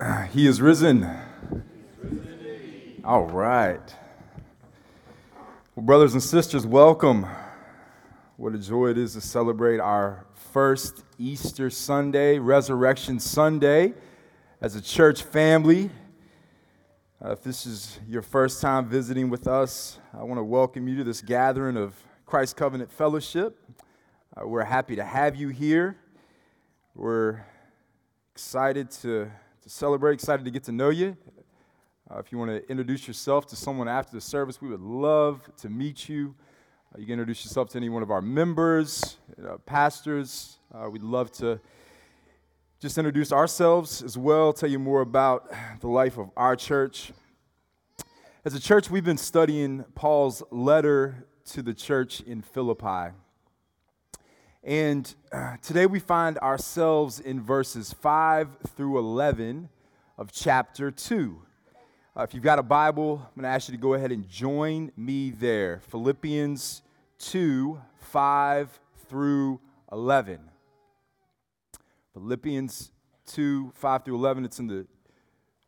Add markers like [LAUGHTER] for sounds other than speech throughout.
[CLEARS THROAT] He is risen. All right. Well, brothers and sisters, welcome. What a joy it is to celebrate our first Easter Sunday, Resurrection Sunday, as a church family. Uh, if this is your first time visiting with us, I want to welcome you to this gathering of Christ Covenant Fellowship. Uh, we're happy to have you here. We're excited to to celebrate, excited to get to know you. Uh, if you want to introduce yourself to someone after the service, we would love to meet you. Uh, you can introduce yourself to any one of our members, uh, pastors. Uh, we'd love to just introduce ourselves as well, tell you more about the life of our church. As a church, we've been studying Paul's letter to the church in Philippi. And uh, today we find ourselves in verses 5 through 11 of chapter 2. Uh, if you've got a Bible, I'm going to ask you to go ahead and join me there. Philippians 2 5 through 11. Philippians 2 5 through 11. It's in the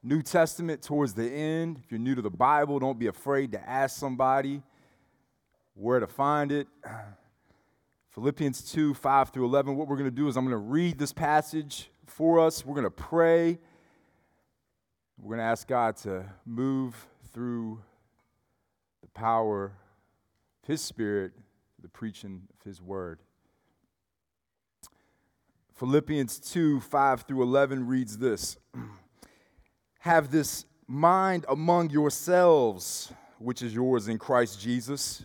New Testament towards the end. If you're new to the Bible, don't be afraid to ask somebody where to find it. Philippians 2 5 through 11. What we're going to do is I'm going to read this passage for us. We're going to pray. We're going to ask God to move through the power of His Spirit, the preaching of His word. Philippians 2 5 through 11 reads this [CLEARS THROAT] Have this mind among yourselves, which is yours in Christ Jesus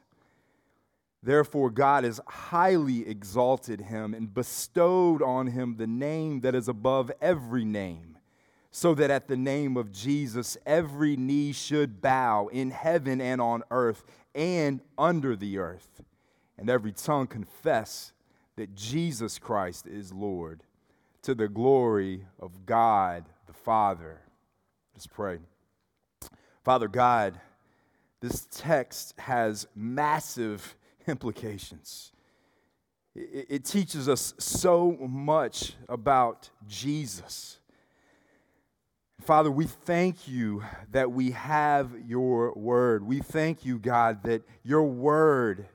Therefore, God has highly exalted him and bestowed on him the name that is above every name, so that at the name of Jesus every knee should bow in heaven and on earth and under the earth, and every tongue confess that Jesus Christ is Lord, to the glory of God the Father. Let's pray. Father God, this text has massive implications. It, it teaches us so much about Jesus. Father, we thank you that we have your word. We thank you, God, that your word,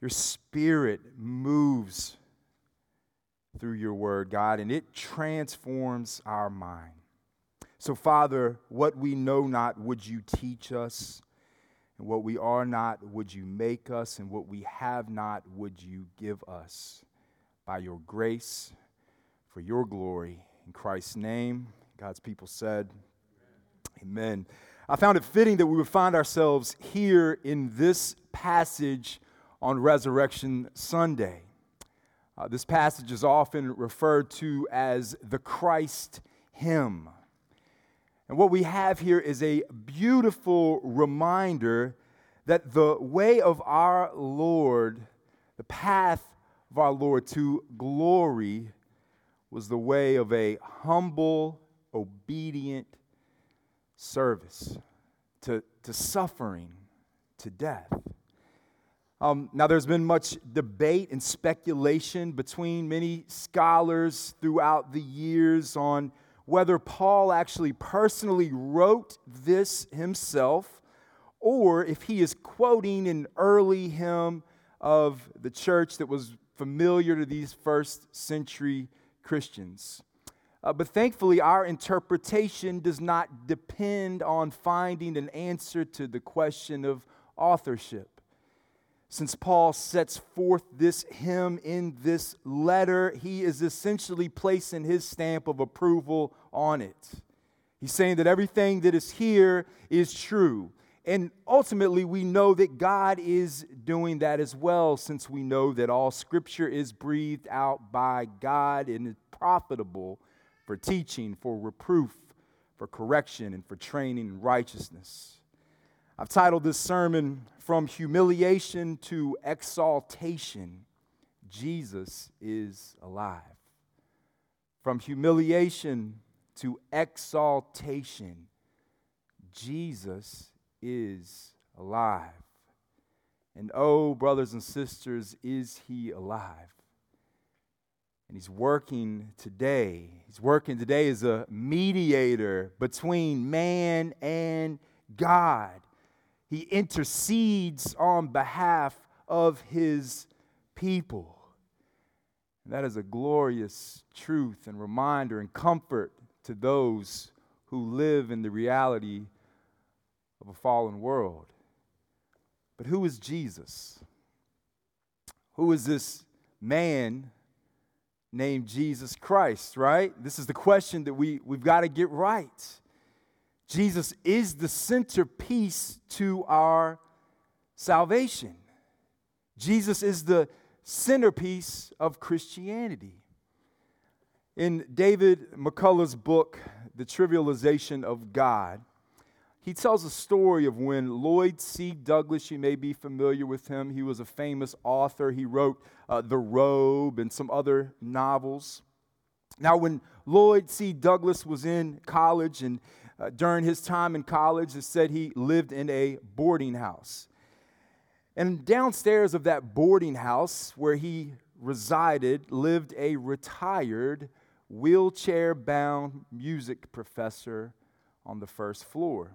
your spirit moves through your word, God, and it transforms our mind. So, Father, what we know not, would you teach us? And what we are not, would you make us? And what we have not, would you give us? By your grace, for your glory. In Christ's name, God's people said, Amen. Amen. I found it fitting that we would find ourselves here in this passage on Resurrection Sunday. Uh, this passage is often referred to as the Christ hymn. And what we have here is a beautiful reminder that the way of our Lord, the path of our Lord to glory, was the way of a humble, obedient service to, to suffering, to death. Um, now, there's been much debate and speculation between many scholars throughout the years on whether Paul actually personally wrote this himself or if he is quoting an early hymn of the church that was familiar to these first century Christians. Uh, but thankfully, our interpretation does not depend on finding an answer to the question of authorship since Paul sets forth this hymn in this letter, he is essentially placing his stamp of approval on it. He's saying that everything that is here is true. And ultimately, we know that God is doing that as well, since we know that all scripture is breathed out by God and is profitable for teaching, for reproof, for correction, and for training in righteousness I've titled this sermon From Humiliation to Exaltation Jesus is Alive. From humiliation to exaltation, Jesus is alive. And oh, brothers and sisters, is he alive? And he's working today. He's working today as a mediator between man and God. He intercedes on behalf of his people. And that is a glorious truth and reminder and comfort to those who live in the reality of a fallen world. But who is Jesus? Who is this man named Jesus Christ, right? This is the question that we, we've got to get right. Jesus is the centerpiece to our salvation. Jesus is the centerpiece of Christianity. In David McCullough's book, The Trivialization of God, he tells a story of when Lloyd C. Douglas, you may be familiar with him, he was a famous author. He wrote uh, The Robe and some other novels. Now, when Lloyd C. Douglas was in college and uh, during his time in college, it said he lived in a boarding house. And downstairs of that boarding house where he resided lived a retired, wheelchair bound music professor on the first floor.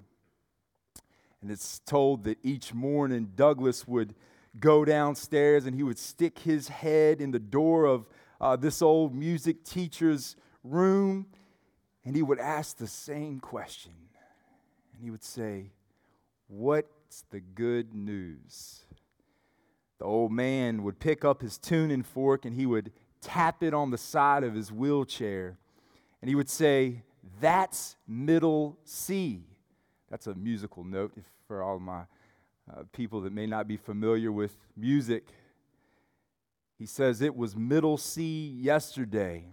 And it's told that each morning Douglas would go downstairs and he would stick his head in the door of uh, this old music teacher's room and he would ask the same question. And he would say, What's the good news? The old man would pick up his tuning fork and he would tap it on the side of his wheelchair. And he would say, That's middle C. That's a musical note if, for all my uh, people that may not be familiar with music. He says, It was middle C yesterday.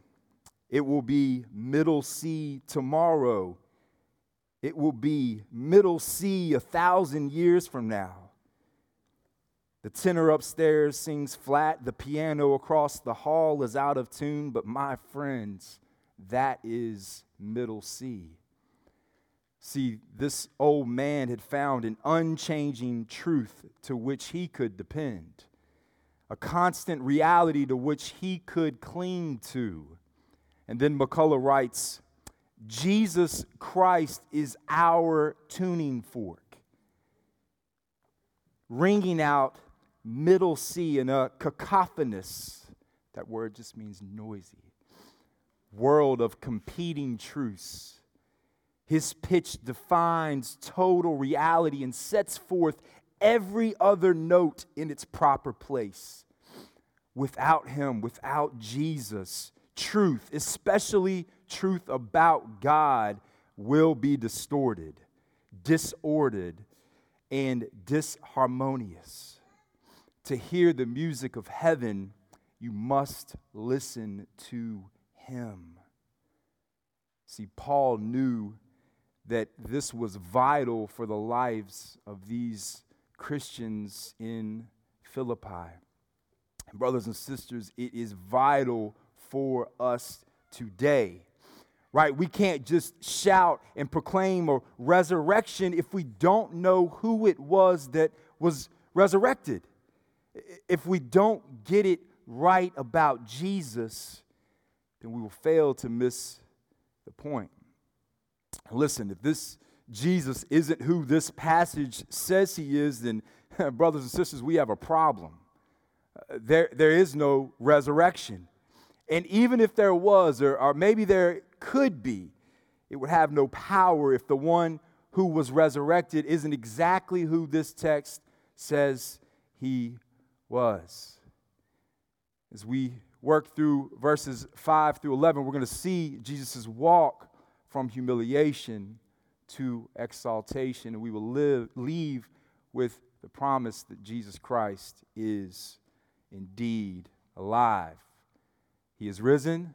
It will be middle C tomorrow. It will be middle C a thousand years from now. The tenor upstairs sings flat. The piano across the hall is out of tune. But my friends, that is middle C. See, this old man had found an unchanging truth to which he could depend, a constant reality to which he could cling to. And then McCullough writes Jesus Christ is our tuning fork, ringing out middle C in a cacophonous, that word just means noisy, world of competing truths his pitch defines total reality and sets forth every other note in its proper place. Without him, without Jesus, truth, especially truth about God, will be distorted, disordered, and disharmonious. To hear the music of heaven, you must listen to him. See, Paul knew that this was vital for the lives of these Christians in Philippi. Brothers and sisters, it is vital for us today. Right? We can't just shout and proclaim a resurrection if we don't know who it was that was resurrected. If we don't get it right about Jesus, then we will fail to miss the point. Listen, if this Jesus isn't who this passage says he is, then, [LAUGHS] brothers and sisters, we have a problem. Uh, there, there is no resurrection. And even if there was, or, or maybe there could be, it would have no power if the one who was resurrected isn't exactly who this text says he was. As we work through verses 5 through 11, we're going to see Jesus' walk from humiliation to exaltation, and we will live, leave with the promise that Jesus Christ is indeed alive. He is risen.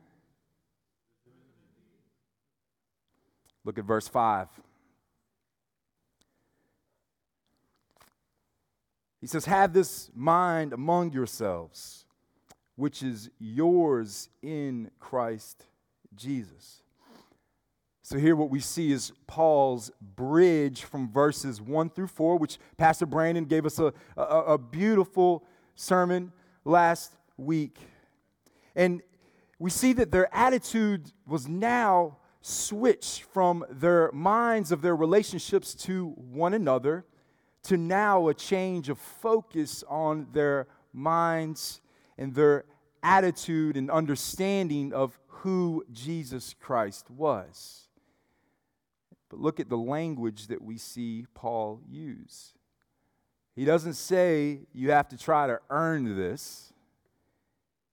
Look at verse 5. He says, Have this mind among yourselves, which is yours in Christ Jesus. So, here what we see is Paul's bridge from verses 1 through 4, which Pastor Brandon gave us a, a, a beautiful sermon last week. And we see that their attitude was now switched from their minds of their relationships to one another to now a change of focus on their minds and their attitude and understanding of who Jesus Christ was. But look at the language that we see Paul use. He doesn't say you have to try to earn this.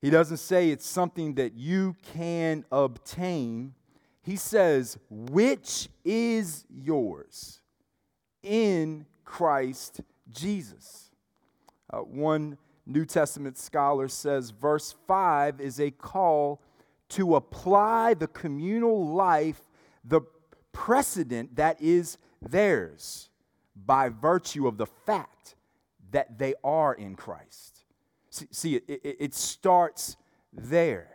He doesn't say it's something that you can obtain. He says, which is yours in Christ Jesus. Uh, one New Testament scholar says verse 5 is a call to apply the communal life, the precedent that is theirs by virtue of the fact that they are in Christ. See, it, it, it starts there.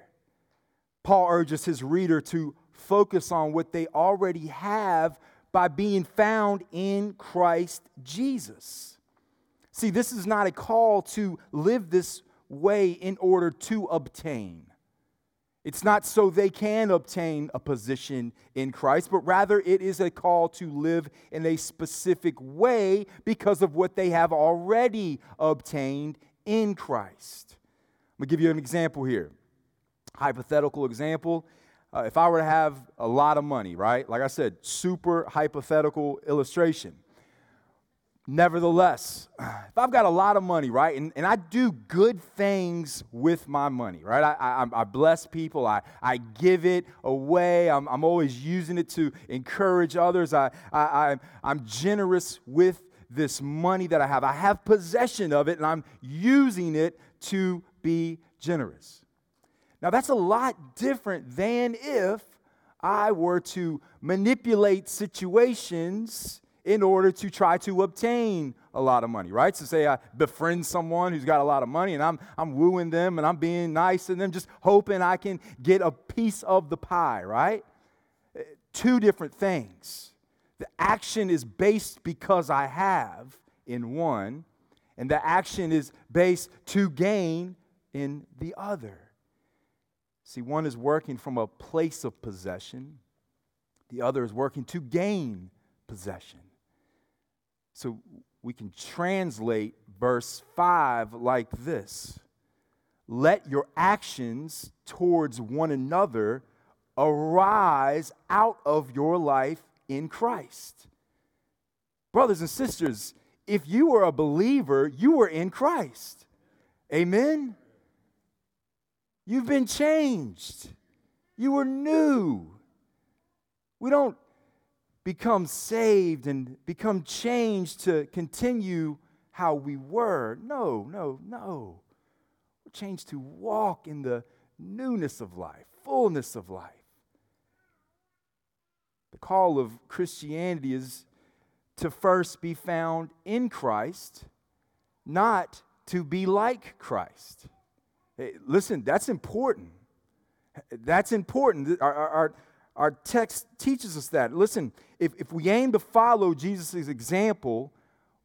Paul urges his reader to focus on what they already have by being found in Christ Jesus. See, this is not a call to live this way in order to obtain. It's not so they can obtain a position in Christ, but rather it is a call to live in a specific way because of what they have already obtained in Christ. I'm going to give you an example here. Hypothetical example uh, if I were to have a lot of money, right? Like I said, super hypothetical illustration. Nevertheless, [SIGHS] if I've got a lot of money, right, and, and I do good things with my money, right? I, I, I bless people, I, I give it away, I'm, I'm always using it to encourage others, I, I, I'm generous with this money that I have. I have possession of it, and I'm using it to be generous. Now, that's a lot different than if I were to manipulate situations in order to try to obtain a lot of money, right? So, say I befriend someone who's got a lot of money and I'm, I'm wooing them and I'm being nice to them, just hoping I can get a piece of the pie, right? Eh, two different things. The action is based because I have in one, and the action is based to gain in the other. See, one is working from a place of possession, the other is working to gain possession. So we can translate verse 5 like this Let your actions towards one another arise out of your life in Christ. Brothers and sisters, if you were a believer, you were in Christ. Amen? You've been changed. You were new. We don't become saved and become changed to continue how we were. No, no, no. We're changed to walk in the newness of life, fullness of life. The call of Christianity is to first be found in Christ, not to be like Christ. Hey, listen, that's important. That's important. Our, our, our text teaches us that. Listen, if, if we aim to follow Jesus' example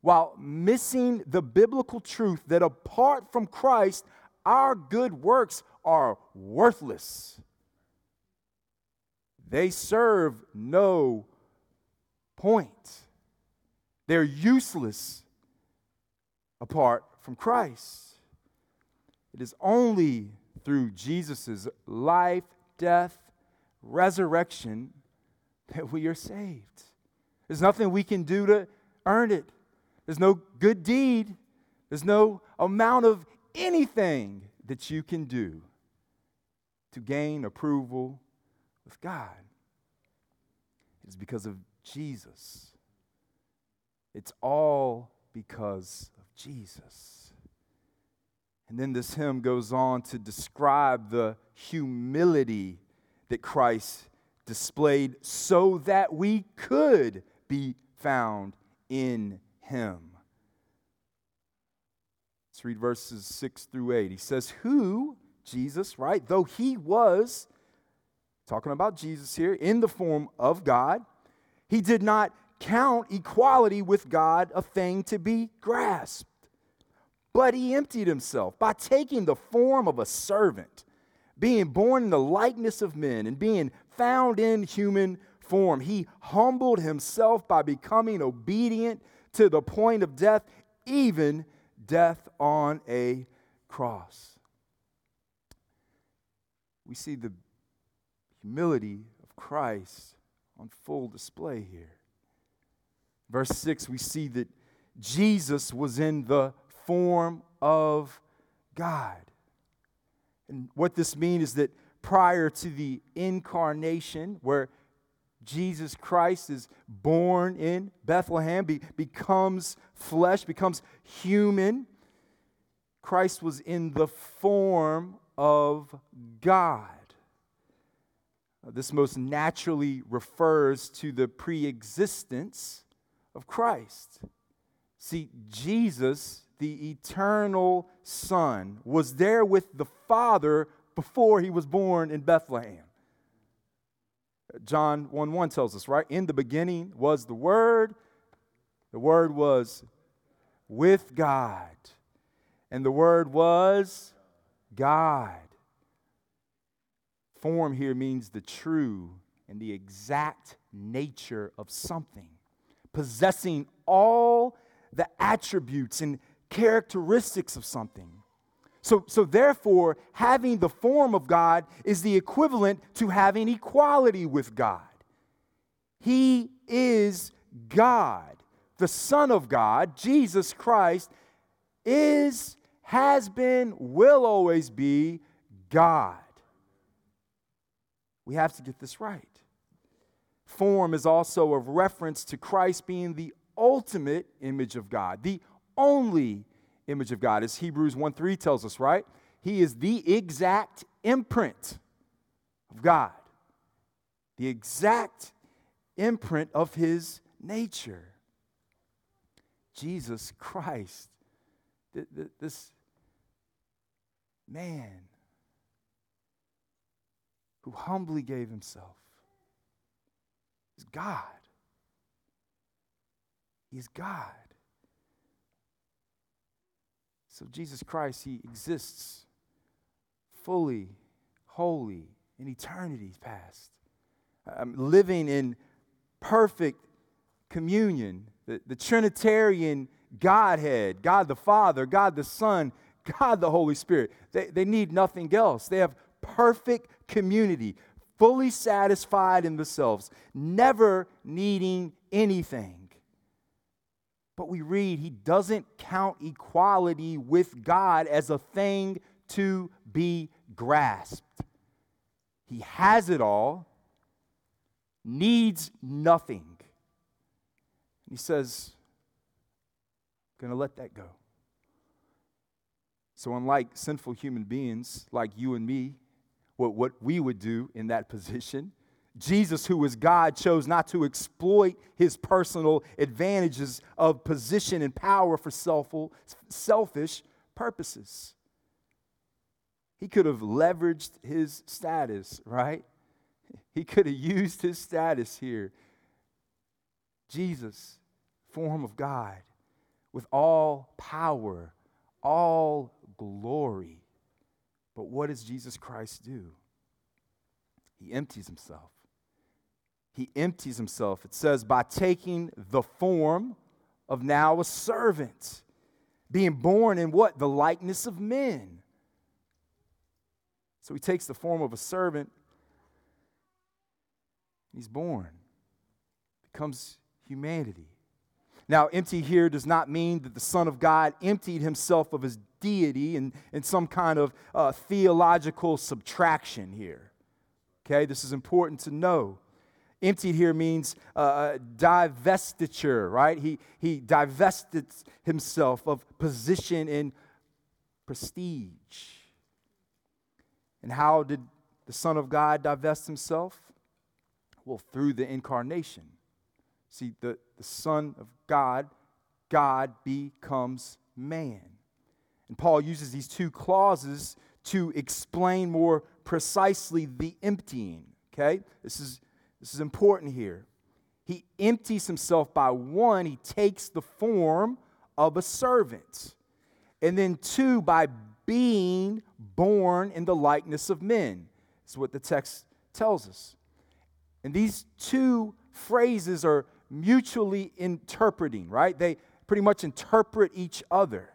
while missing the biblical truth that apart from Christ, our good works are worthless, they serve no point. They're useless apart from Christ. It is only through Jesus' life, death, resurrection that we are saved. There's nothing we can do to earn it. There's no good deed. There's no amount of anything that you can do to gain approval God. It's because of Jesus. It's all because of Jesus. And then this hymn goes on to describe the humility that Christ displayed so that we could be found in him. Let's read verses 6 through 8. He says, Who, Jesus, right, though he was, talking about Jesus here, in the form of God, he did not count equality with God a thing to be grasped. But he emptied himself by taking the form of a servant, being born in the likeness of men, and being found in human form. He humbled himself by becoming obedient to the point of death, even death on a cross. We see the humility of Christ on full display here. Verse 6, we see that Jesus was in the form of God. And what this means is that prior to the incarnation, where Jesus Christ is born in Bethlehem, be, becomes flesh, becomes human. Christ was in the form of God. This most naturally refers to the pre existence of Christ. See, Jesus, the eternal Son, was there with the Father before he was born in Bethlehem. John 1 1 tells us, right? In the beginning was the Word, the Word was with God, and the Word was God. Form here means the true and the exact nature of something, possessing all the attributes and characteristics of something. So, so therefore, having the form of God is the equivalent to having equality with God. He is God. The Son of God, Jesus Christ, is, has been, will always be God. We have to get this right. Form is also a reference to Christ being the ultimate image of God, the only image of God, as Hebrews 1 3 tells us, right? He is the exact imprint of God, the exact imprint of his nature. Jesus Christ, this man who humbly gave himself, is God. He's God. So Jesus Christ, He exists fully, holy, in eternity's past. I'm living in perfect communion. The, the Trinitarian Godhead, God the Father, God the Son, God the Holy Spirit. They, they need nothing else. They have perfect community, fully satisfied in themselves, never needing anything. But we read he doesn't count equality with God as a thing to be grasped. He has it all, needs nothing. He says, going to let that go. So, unlike sinful human beings like you and me, what, what we would do in that position, Jesus, who is God, chose not to exploit his personal advantages of position and power for selfish purposes. He could have leveraged his status, right? He could have used his status here. Jesus, form of God, with all power, all glory. But what does Jesus Christ do? He empties himself he empties himself. It says, by taking the form of now a servant, being born in what? The likeness of men. So he takes the form of a servant. He's born, becomes humanity. Now, empty here does not mean that the Son of God emptied himself of his deity in, in some kind of uh, theological subtraction here. Okay, this is important to know. Emptied here means uh, uh, divestiture, right? He, he divested himself of position and prestige. And how did the Son of God divest himself? Well, through the incarnation. See, the, the Son of God, God becomes man. And Paul uses these two clauses to explain more precisely the emptying. Okay? This is, this is important here. He empties himself by one, he takes the form of a servant. And then two, by being born in the likeness of men. That's what the text tells us. And these two phrases are mutually interpreting, right? They pretty much interpret each other.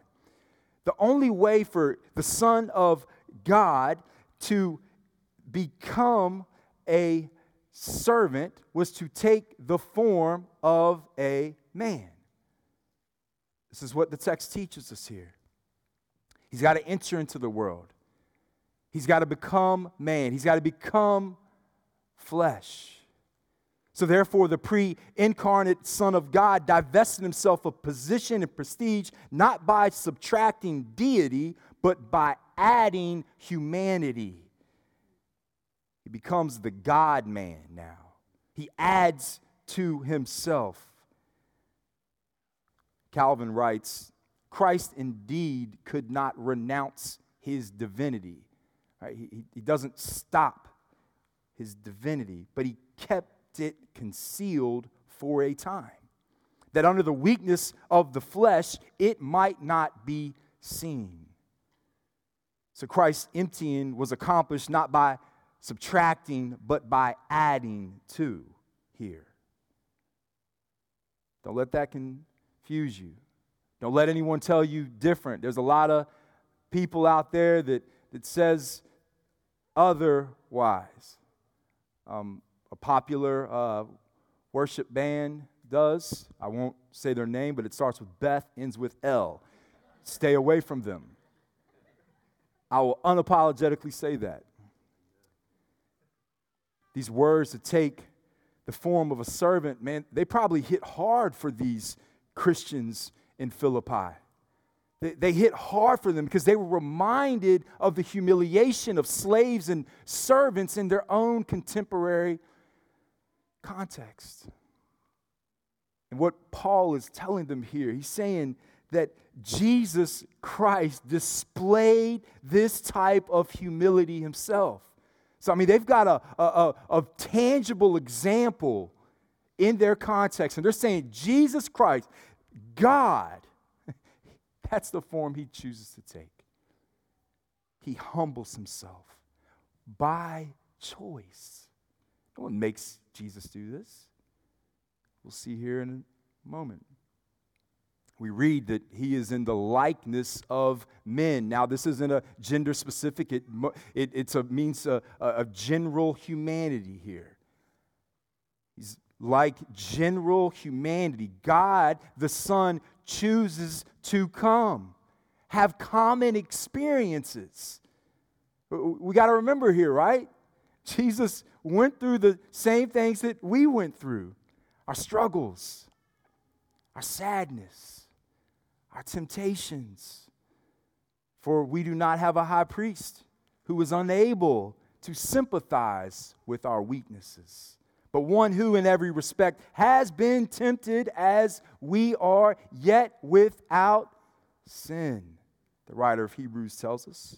The only way for the Son of God to become a servant was to take the form of a man. This is what the text teaches us here. He's got to enter into the world. He's got to become man. He's got to become flesh. So, therefore, the pre incarnate Son of God divested himself of position and prestige not by subtracting deity, but by adding humanity. He becomes the God man now. He adds to himself. Calvin writes Christ indeed could not renounce his divinity. Right? He, he doesn't stop his divinity, but he kept it concealed for a time. That under the weakness of the flesh, it might not be seen. So Christ's emptying was accomplished not by subtracting, but by adding to here. Don't let that confuse you. Don't let anyone tell you different. There's a lot of people out there that, that says otherwise. Um, popular uh, worship band does. I won't say their name, but it starts with Beth, ends with L. Stay away from them. I will unapologetically say that. These words to take the form of a servant, man, they probably hit hard for these Christians in Philippi. They, they hit hard for them because they were reminded of the humiliation of slaves and servants in their own contemporary context. And what Paul is telling them here, he's saying that Jesus Christ displayed this type of humility himself. So, I mean, they've got a, a, a, a tangible example in their context, and they're saying Jesus Christ, God, [LAUGHS] that's the form he chooses to take. He humbles himself by choice. No one makes Jesus do this? We'll see here in a moment. We read that he is in the likeness of men. Now, this isn't a gender specific, it, it it's a means a general humanity here. He's like general humanity. God, the Son, chooses to come, have common experiences. We got to remember here, right? Jesus went through the same things that we went through our struggles, our sadness, our temptations. For we do not have a high priest who is unable to sympathize with our weaknesses, but one who, in every respect, has been tempted as we are, yet without sin. The writer of Hebrews tells us.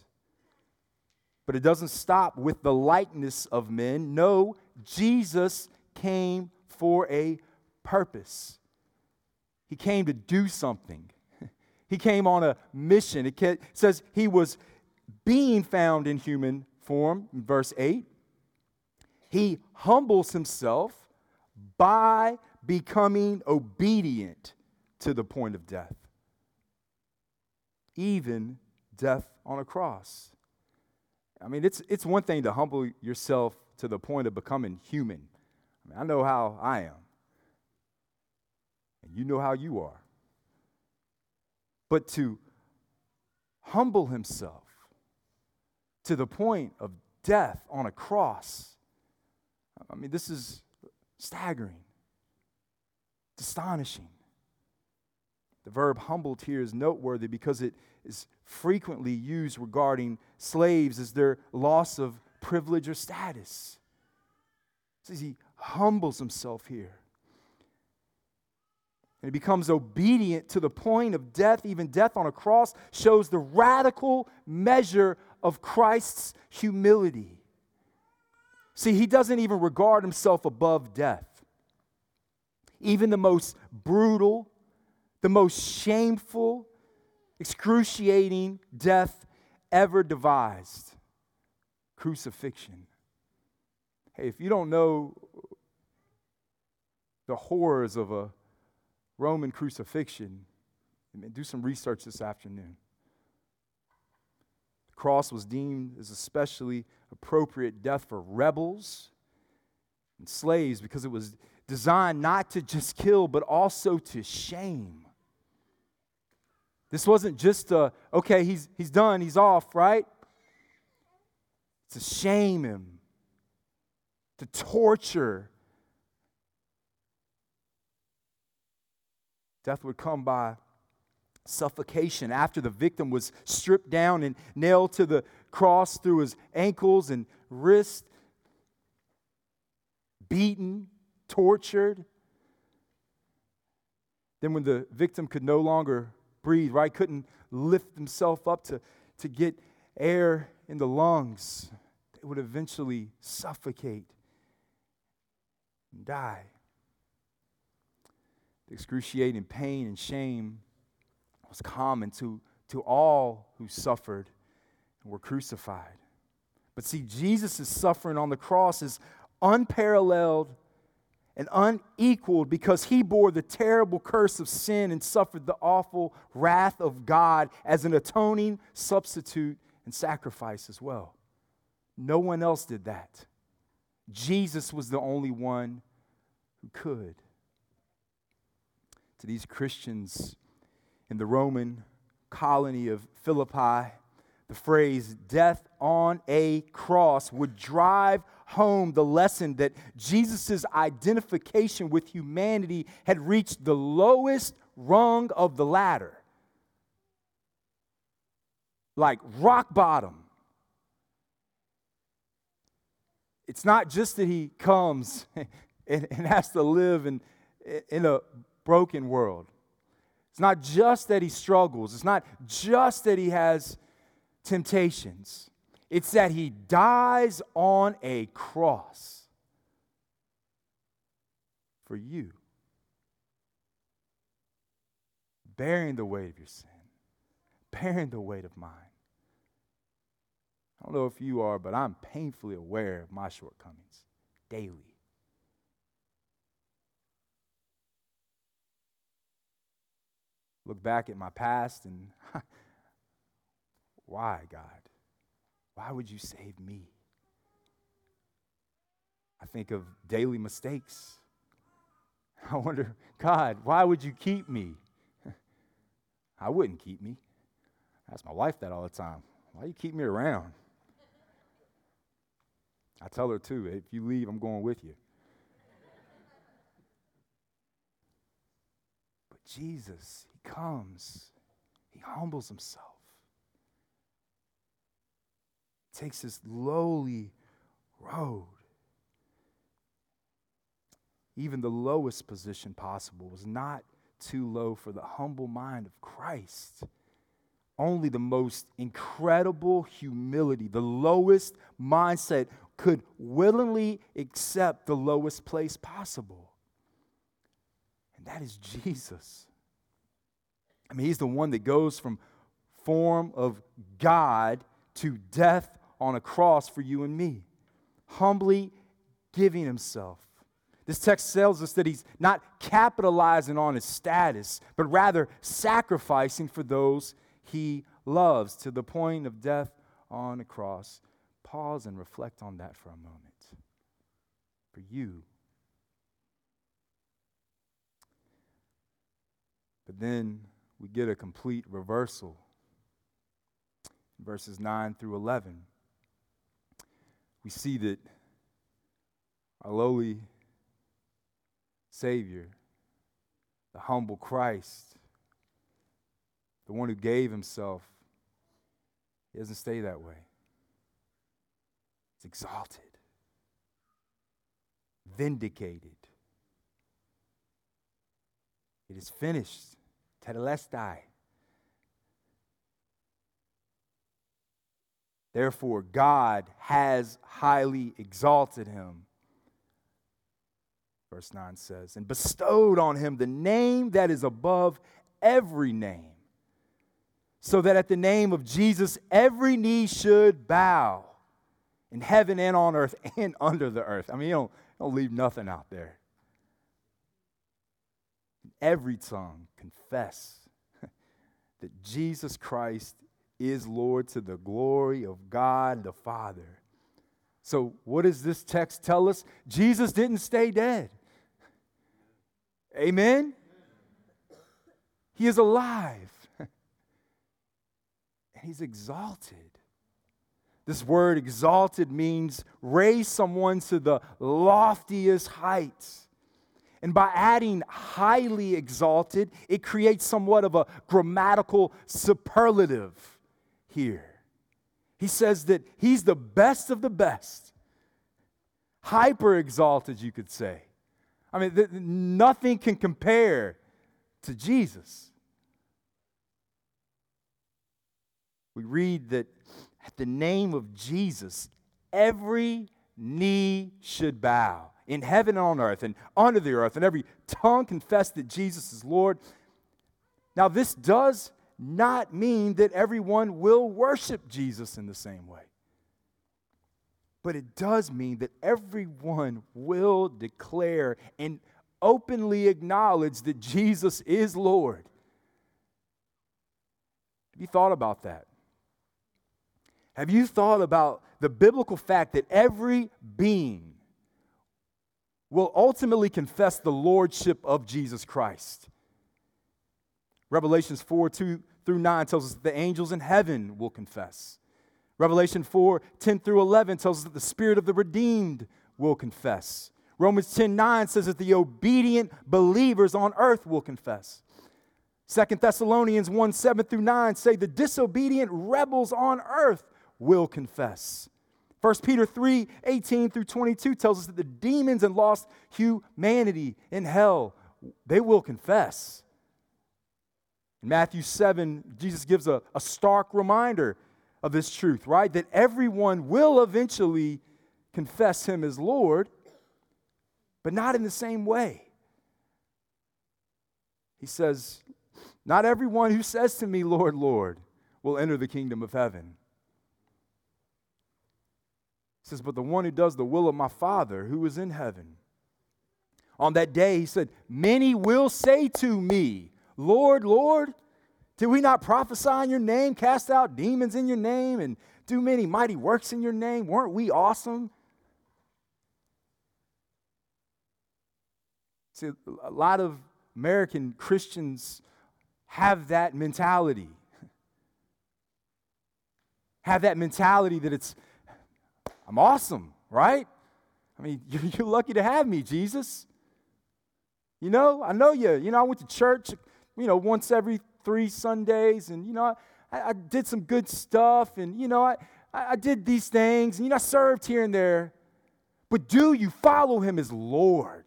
But it doesn't stop with the likeness of men. No, Jesus came for a purpose. He came to do something. [LAUGHS] He came on a mission. It says he was being found in human form, in verse 8. He humbles himself by becoming obedient to the point of death, even death on a cross. I mean, it's, it's one thing to humble yourself to the point of becoming human. I mean, I know how I am, and you know how you are. But to humble himself to the point of death on a cross, I mean, this is staggering, it's astonishing. The verb humbled here is noteworthy because it is frequently used regarding slaves as their loss of privilege or status. Says he humbles himself here. and he becomes obedient to the point of death, even death on a cross, shows the radical measure of Christ's humility. See, he doesn't even regard himself above death. Even the most brutal, the most shameful, excruciating death ever devised crucifixion. Hey, if you don't know the horrors of a Roman crucifixion, do some research this afternoon. The cross was deemed as especially appropriate death for rebels and slaves because it was designed not to just kill, but also to shame. This wasn't just a, okay, he's, he's done, he's off, right? To shame him, to torture. Death would come by suffocation after the victim was stripped down and nailed to the cross through his ankles and wrists, beaten, tortured. Then, when the victim could no longer breathe, right, couldn't lift himself up to, to get air in the lungs, they would eventually suffocate and die. The excruciating pain and shame was common to, to all who suffered and were crucified. But see, Jesus' suffering on the cross is unparalleled and unequaled because he bore the terrible curse of sin and suffered the awful wrath of God as an atoning substitute and sacrifice as well. No one else did that. Jesus was the only one who could. To these Christians in the Roman colony of Philippi, the phrase death on a cross would drive home the lesson that Jesus' identification with humanity had reached the lowest rung of the ladder. Like rock bottom. It's not just that he comes [LAUGHS] and, and has to live in, in a broken world. It's not just that he struggles. It's not just that he has temptations. It's that he dies on a cross for you, bearing the weight of your sin, bearing the weight of mine. I don't know if you are, but I'm painfully aware of my shortcomings daily. Look back at my past and [LAUGHS] why, God? Why would you save me? I think of daily mistakes. [LAUGHS] I wonder, God, why would you keep me? [LAUGHS] I wouldn't keep me. I ask my wife that all the time. Why you keep me around? [LAUGHS] I tell her too, if you leave, I'm going with you. But Jesus, He comes, He humbles Himself takes this lowly road. Even the lowest position possible was not too low for the humble mind of Christ. Only the most incredible humility, the lowest mindset, could willingly accept the lowest place possible. And that is Jesus. I mean, he's the one that goes from form of God to death on a cross for you and me, humbly giving himself. This text tells us that he's not capitalizing on his status, but rather sacrificing for those he loves to the point of death on a cross. Pause and reflect on that for a moment. For you. But then we get a complete reversal. Verses 9 through 11 we see that our lowly Savior, the humble Christ, the one who gave himself, he doesn't stay that way. He's exalted, vindicated, It is finished. Tetelestai. Therefore, God has highly exalted him. Verse 9 says, and bestowed on him the name that is above every name, so that at the name of Jesus every knee should bow in heaven and on earth [LAUGHS] and under the earth. I mean, you don't, you don't leave nothing out there. Every tongue confess [LAUGHS] that Jesus Christ is Lord to the glory of God the Father. So, what does this text tell us? Jesus didn't stay dead. Amen? He is alive. [LAUGHS] and he's exalted. This word exalted means raise someone to the loftiest heights. And by adding highly exalted, it creates somewhat of a grammatical superlative here. He says that he's the best of the best, hyper exalted, you could say. I mean, th- nothing can compare to Jesus. We read that at the name of Jesus, every knee should bow in heaven and on earth and under the earth, and every tongue confess that Jesus is Lord. Now, this does not mean that everyone will worship Jesus in the same way. But it does mean that everyone will declare and openly acknowledge that Jesus is Lord. Have you thought about that? Have you thought about the biblical fact that every being will ultimately confess the lordship of Jesus Christ? Revelations 4 2 through 9 tells us that the angels in heaven will confess. Revelation 4 10 through 11 tells us that the spirit of the redeemed will confess. Romans 10 9 says that the obedient believers on earth will confess. Second Thessalonians 1 7 through 9 say the disobedient rebels on earth will confess. 1 Peter 3 18 through 22 tells us that the demons and lost humanity in hell, they will confess. In Matthew 7, Jesus gives a, a stark reminder of this truth, right? That everyone will eventually confess him as Lord, but not in the same way. He says, Not everyone who says to me, Lord, Lord, will enter the kingdom of heaven. He says, But the one who does the will of my Father who is in heaven. On that day, he said, Many will say to me, Lord, Lord, did we not prophesy in your name, cast out demons in your name, and do many mighty works in your name? Weren't we awesome? See, a lot of American Christians have that mentality. Have that mentality that it's, I'm awesome, right? I mean, [LAUGHS] you're lucky to have me, Jesus. You know, I know you. You know, I went to church you know, once every three Sundays, and, you know, I, I did some good stuff, and, you know, I, I did these things, and, you know, I served here and there. But do you follow him as Lord?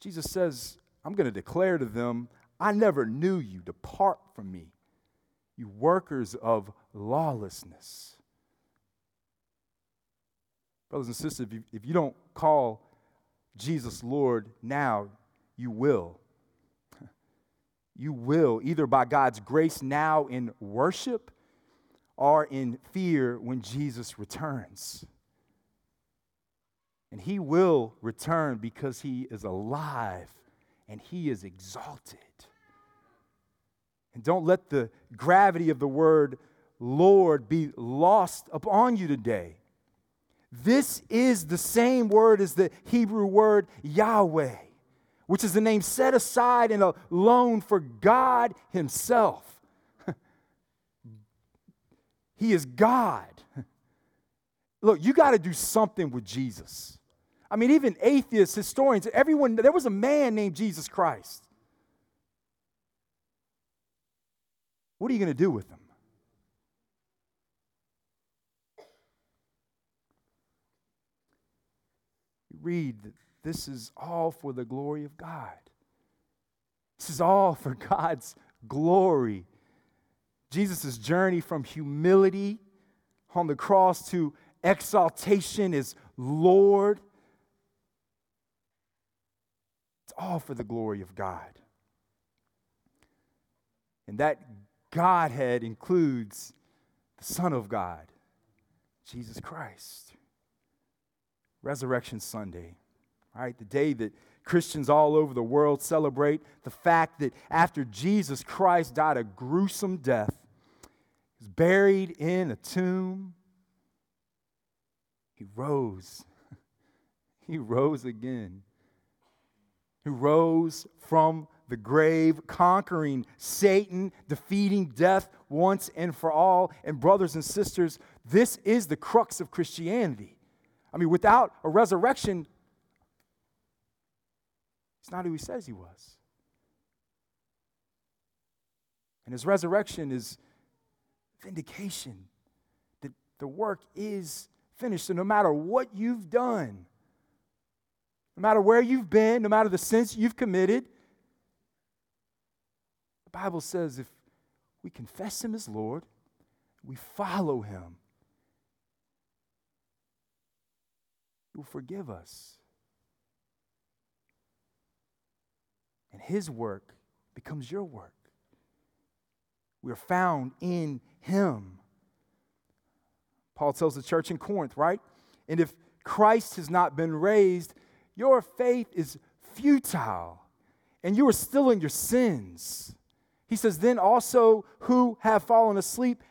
Jesus says, I'm going to declare to them, I never knew you. Depart from me, you workers of lawlessness. Brothers and sisters, if you, if you don't call Jesus Lord now, you will. [LAUGHS] You will, either by God's grace now in worship or in fear when Jesus returns. And he will return because he is alive and he is exalted. And don't let the gravity of the word Lord be lost upon you today. This is the same word as the Hebrew word Yahweh which is the name set aside and alone for God Himself. [LAUGHS] he is God. [LAUGHS] Look, you got to do something with Jesus. I mean, even atheists, historians, everyone, there was a man named Jesus Christ. What are you going to do with him? Read this is all for the glory of God. This is all for [LAUGHS] God's glory. Jesus' journey from humility on the cross to exaltation as Lord. It's all for the glory of God. And that Godhead includes the Son of God, Jesus Christ. Resurrection Sunday, right? The day that Christians all over the world celebrate the fact that after Jesus Christ died a gruesome death, he was buried in a tomb, he rose. [LAUGHS] he rose again. He rose from the grave, conquering Satan, defeating death once and for all. And, brothers and sisters, this is the crux of Christianity. I mean, without a resurrection, it's not who he says he was. And his resurrection is vindication that the work is finished. So, no matter what you've done, no matter where you've been, no matter the sins you've committed, the Bible says if we confess Him as Lord, we follow Him, He will forgive us. And His work becomes your work. We are found in Him. Paul tells the church in Corinth, right? And if Christ has not been raised, your faith is futile and you are still in your sins. He says, then also who have fallen asleep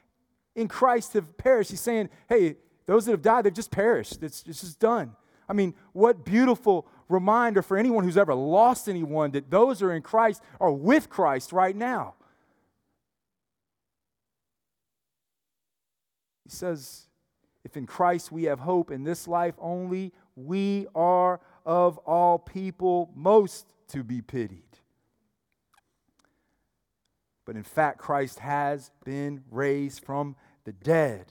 in Christ have perished. He's saying, hey, those that have died, they've just perished. It's, it's just done. I mean, what beautiful reminder for anyone who's ever lost anyone that those who are in Christ are with Christ right now. He says, if in Christ we have hope in this life only, we are of all people most to be pitied. But in fact, Christ has been raised from the dead,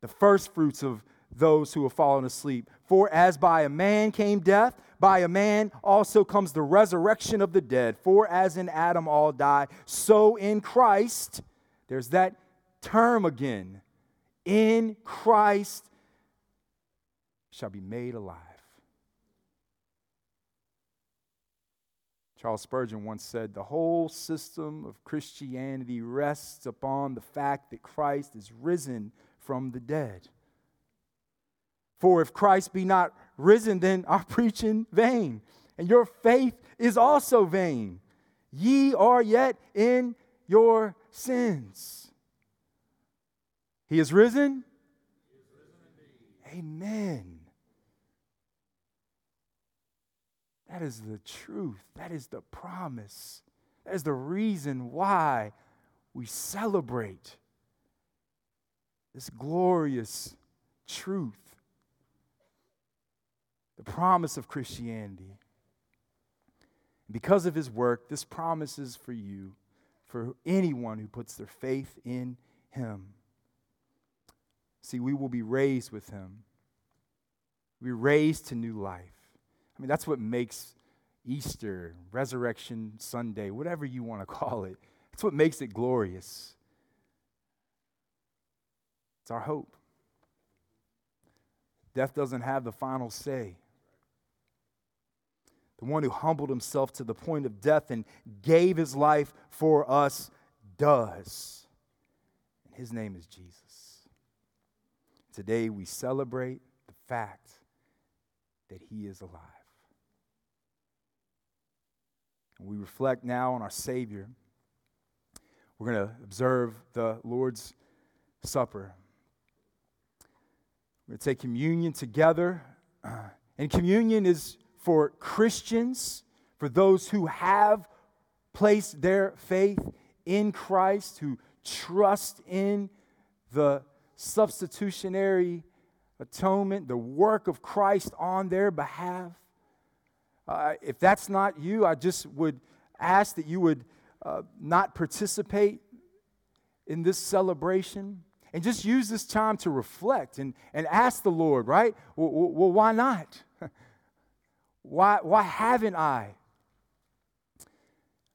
the first fruits of those who have fallen asleep. For as by a man came death, by a man also comes the resurrection of the dead. For as in Adam all die, so in Christ, there's that term again in Christ shall be made alive. Charles Spurgeon once said, The whole system of Christianity rests upon the fact that Christ is risen from the dead. For if Christ be not risen, then our [LAUGHS] preaching vain, and your faith is also vain. Ye are yet in your sins. He is risen? Amen. That is the truth. That is the promise. That is the reason why we celebrate this glorious truth. The promise of Christianity. Because of his work, this promise is for you, for anyone who puts their faith in him. See, we will be raised with him. We're raised to new life. I mean, that's what makes Easter, Resurrection Sunday, whatever you want to [LAUGHS] call it, that's what makes it glorious. It's our hope. Death doesn't have the final say. The one who humbled himself to the point of death and gave his life for us does. And his name is Jesus. Today we celebrate the fact that He is alive. And we reflect now on our Savior. We're going to observe the Lord's Supper. We're going to take communion together. [CLEARS THROAT] And communion is for Christians, for those who have placed their faith in Christ, who trust in the substitutionary atonement, the work of Christ on their behalf. Uh, if that's not you, I just would ask that you would uh, not participate in this celebration and just use this time to reflect and, and ask the Lord, right? Well, well why not? Why, why haven't I?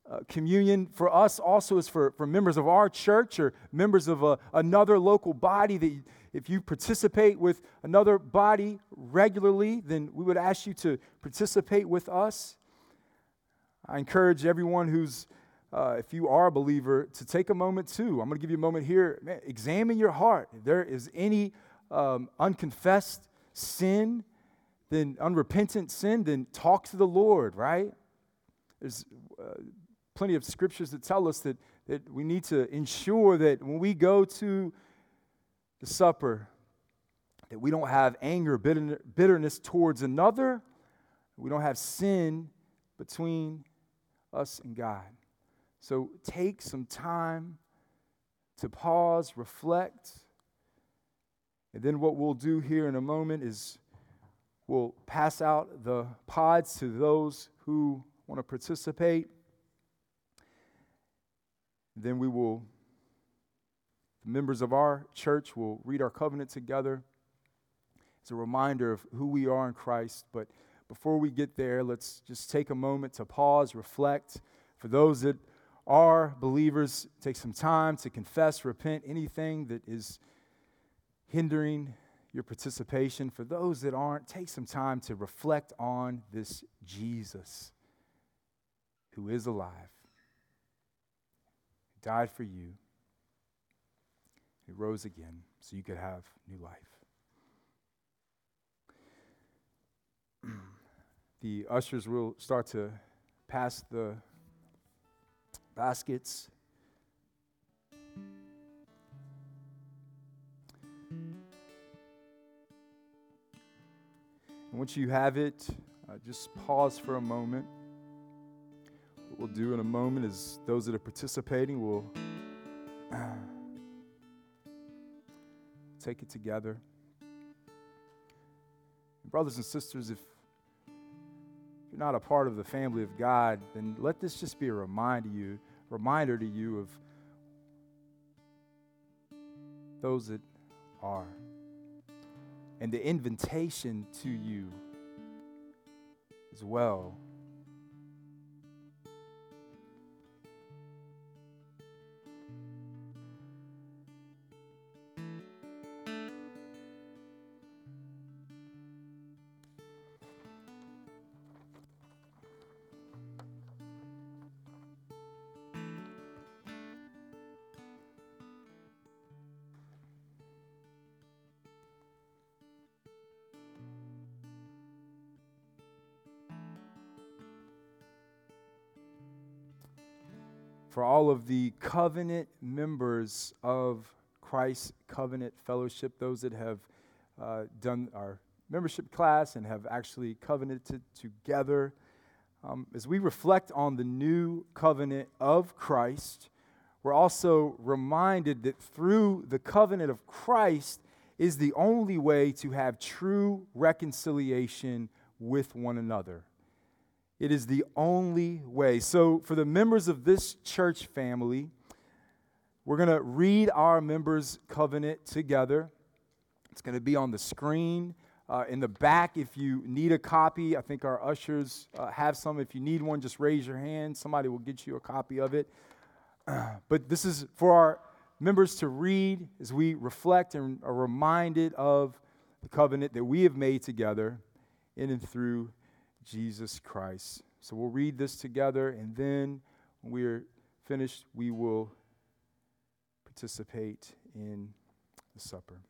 Uh, communion for us also is for, for members of our church or members of a, another local body that if you participate with another body regularly then we would ask you to participate with us. I encourage everyone who's uh, if you are a believer to take a moment too. I'm going to give you a moment here. Man, examine your heart. If there is any um, unconfessed sin then unrepentant sin then talk to the lord right there's uh, plenty of scriptures that tell us that, that we need to ensure that when we go to the supper, that we don't have anger, bitterness towards another. We don't have sin between us and God. So take some time to pause, reflect. And then what we'll do here in a moment is we'll pass out the pods to those who want to participate. Then we will, the members of our church will read our covenant together. It's a reminder of who we are in Christ. But before we get there, let's just take a moment to pause, reflect. For those that are believers, take some time to confess, repent anything that is hindering your participation. For those that aren't, take some time to reflect on this Jesus who is alive died for you. He rose again so you could have new life. [CLEARS THROAT] the ushers will start to pass the baskets. And once you have it, uh, just pause for a moment What we'll do in a moment is those that are participating will [CLEARS THROAT] take it together. Brothers and sisters, if you're not a part of the family of God, then let this just be a reminder to you, reminder to you of those that are. And the invitation to you as well for all of the covenant members of Christ Covenant Fellowship, those that have uh, done our membership class and have actually covenanted together. Um, as we reflect on the new covenant of Christ, we're also reminded that through the covenant of Christ is the only way to have true reconciliation with one another. It is the only way. So, for the members of this church family, we're going to read our members' covenant together. It's going to be on the screen. Uh, in the back, if you need a copy, I think our ushers uh, have some. If you need one, just raise your hand. Somebody will get you a copy of it. Uh, [CLEARS THROAT] but this is for our members to read as we reflect and are reminded of the covenant that we have made together in and through Jesus Christ. So we'll read this together, and then when we're finished, we will participate in the supper.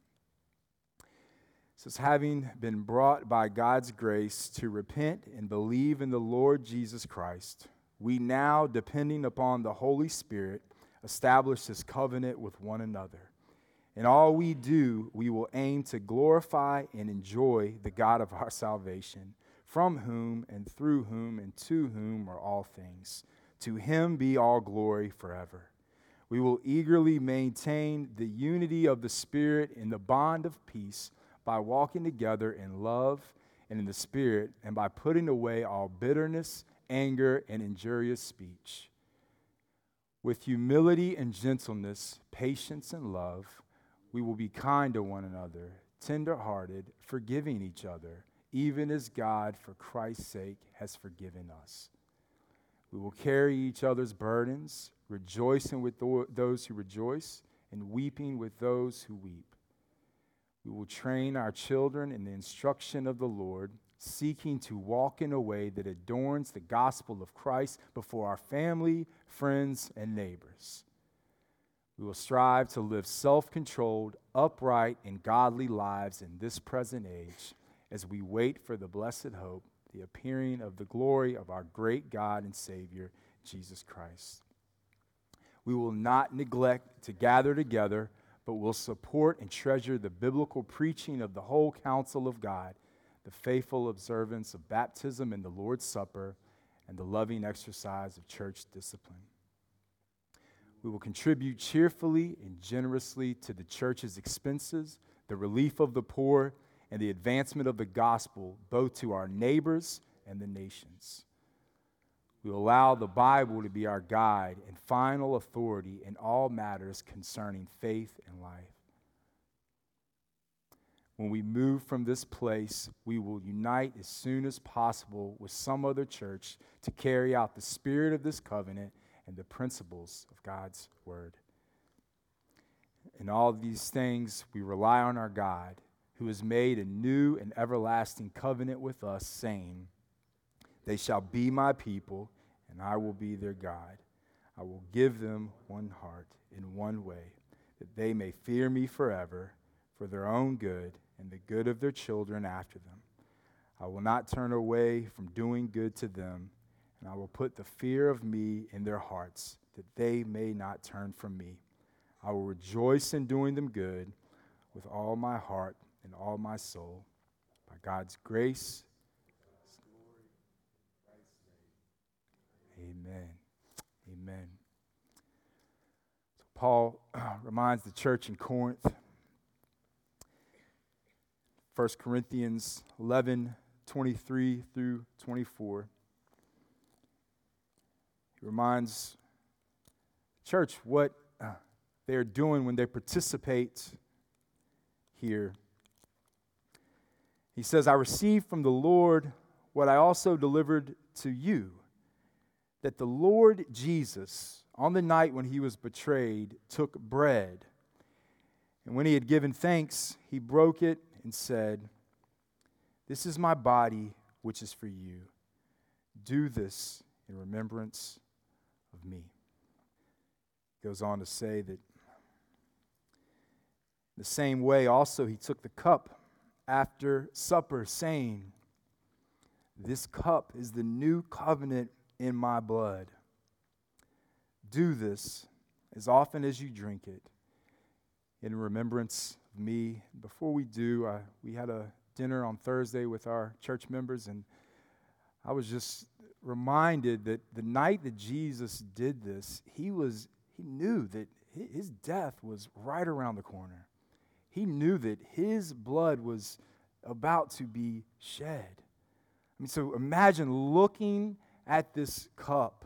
It says, having been brought by God's grace to repent and believe in the Lord Jesus Christ, we now, depending upon the Holy Spirit, establish this covenant with one another. In all we do, we will aim to glorify and enjoy the God of our salvation from whom and through whom and to whom are all things. To him be all glory forever. We will eagerly maintain the unity of the Spirit in the bond of peace by walking together in love and in the Spirit, and by putting away all bitterness, anger, and injurious speech. With humility and gentleness, patience and love, we will be kind to one another, tender hearted, forgiving each other even as God, for Christ's sake, has forgiven us. We will carry each other's burdens, rejoicing with those who rejoice, and weeping with those who weep. We will train our children in the instruction of the Lord, seeking to walk in a way that adorns the gospel of Christ before our family, friends, and neighbors. We will strive to live self controlled, upright, and godly lives in this present age as we wait for the blessed hope, the appearing of the glory of our great God and Savior, Jesus Christ. We will not neglect to gather together, but will support and treasure the biblical preaching of the whole counsel of God, the faithful observance of baptism and the Lord's Supper, and the loving exercise of church discipline. We will contribute cheerfully and generously to the church's expenses, the relief of the poor, and the advancement of the gospel, both to our neighbors and the nations. We allow the Bible to be our guide and final authority in all matters concerning faith and life. When we move from this place, we will unite as soon as possible with some other church to carry out the spirit of this covenant and the principles of God's word. In all these things, we rely on our God who has made a new and everlasting covenant with us, saying, They shall be my people, and I will be their God. I will give them one heart in one way, that they may fear me forever for their own good and the good of their children after them. I will not turn away from doing good to them, and I will put the fear of me in their hearts, that they may not turn from me. I will rejoice in doing them good with all my heart and all my soul. By God's grace, Amen. Amen. So Paul reminds the church in Corinth, 1 Corinthians 11 23 through 24. He reminds church what uh, they are doing when they participate here he says, I received from the Lord what I also delivered to you that the Lord Jesus, on the night when he was betrayed, took bread. And when he had given thanks, he broke it and said, This is my body, which is for you. Do this in remembrance of me. He goes on to say that the same way also he took the cup after supper, saying, This cup is the new covenant in my blood. Do this as often as you drink it in remembrance of me. Before we do, uh, we had a dinner on Thursday with our church members, and I was just reminded that the night that Jesus did this, he was he knew that his death was right around the corner. He knew that his blood was about to be shed. I mean, so imagine looking at this cup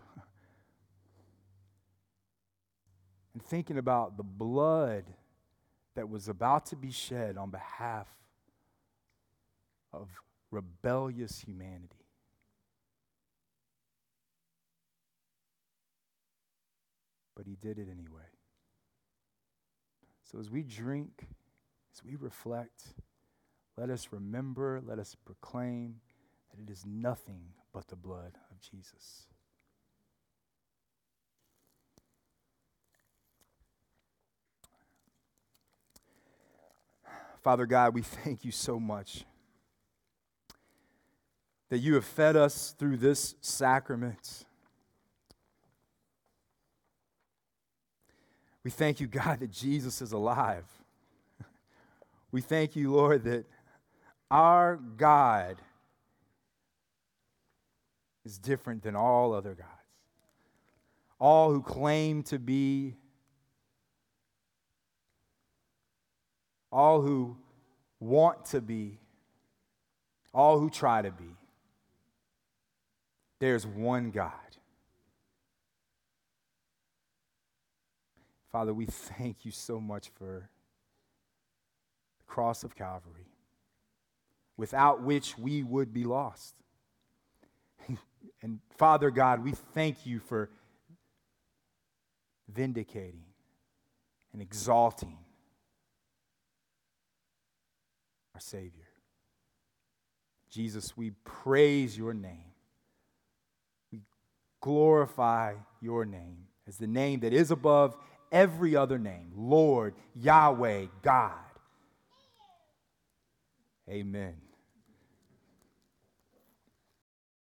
and thinking about the blood that was about to be shed on behalf of rebellious humanity. But he did it anyway. So as we drink, as we reflect, let us remember, let us proclaim that it is nothing but the blood of Jesus. Father God, we thank you so much that you have fed us through this sacrament. We thank you, God, that Jesus is alive. We thank you, Lord, that our God is different than all other gods. All who claim to be, all who want to be, all who try to be. There's one God. Father, we thank you so much for cross of Calvary. without which we would be lost. [LAUGHS] and Father God, we thank you for vindicating and exalting our Savior. Jesus, we praise your name. We glorify your name as the name that is above every other name Lord, Yahweh, God. Amen.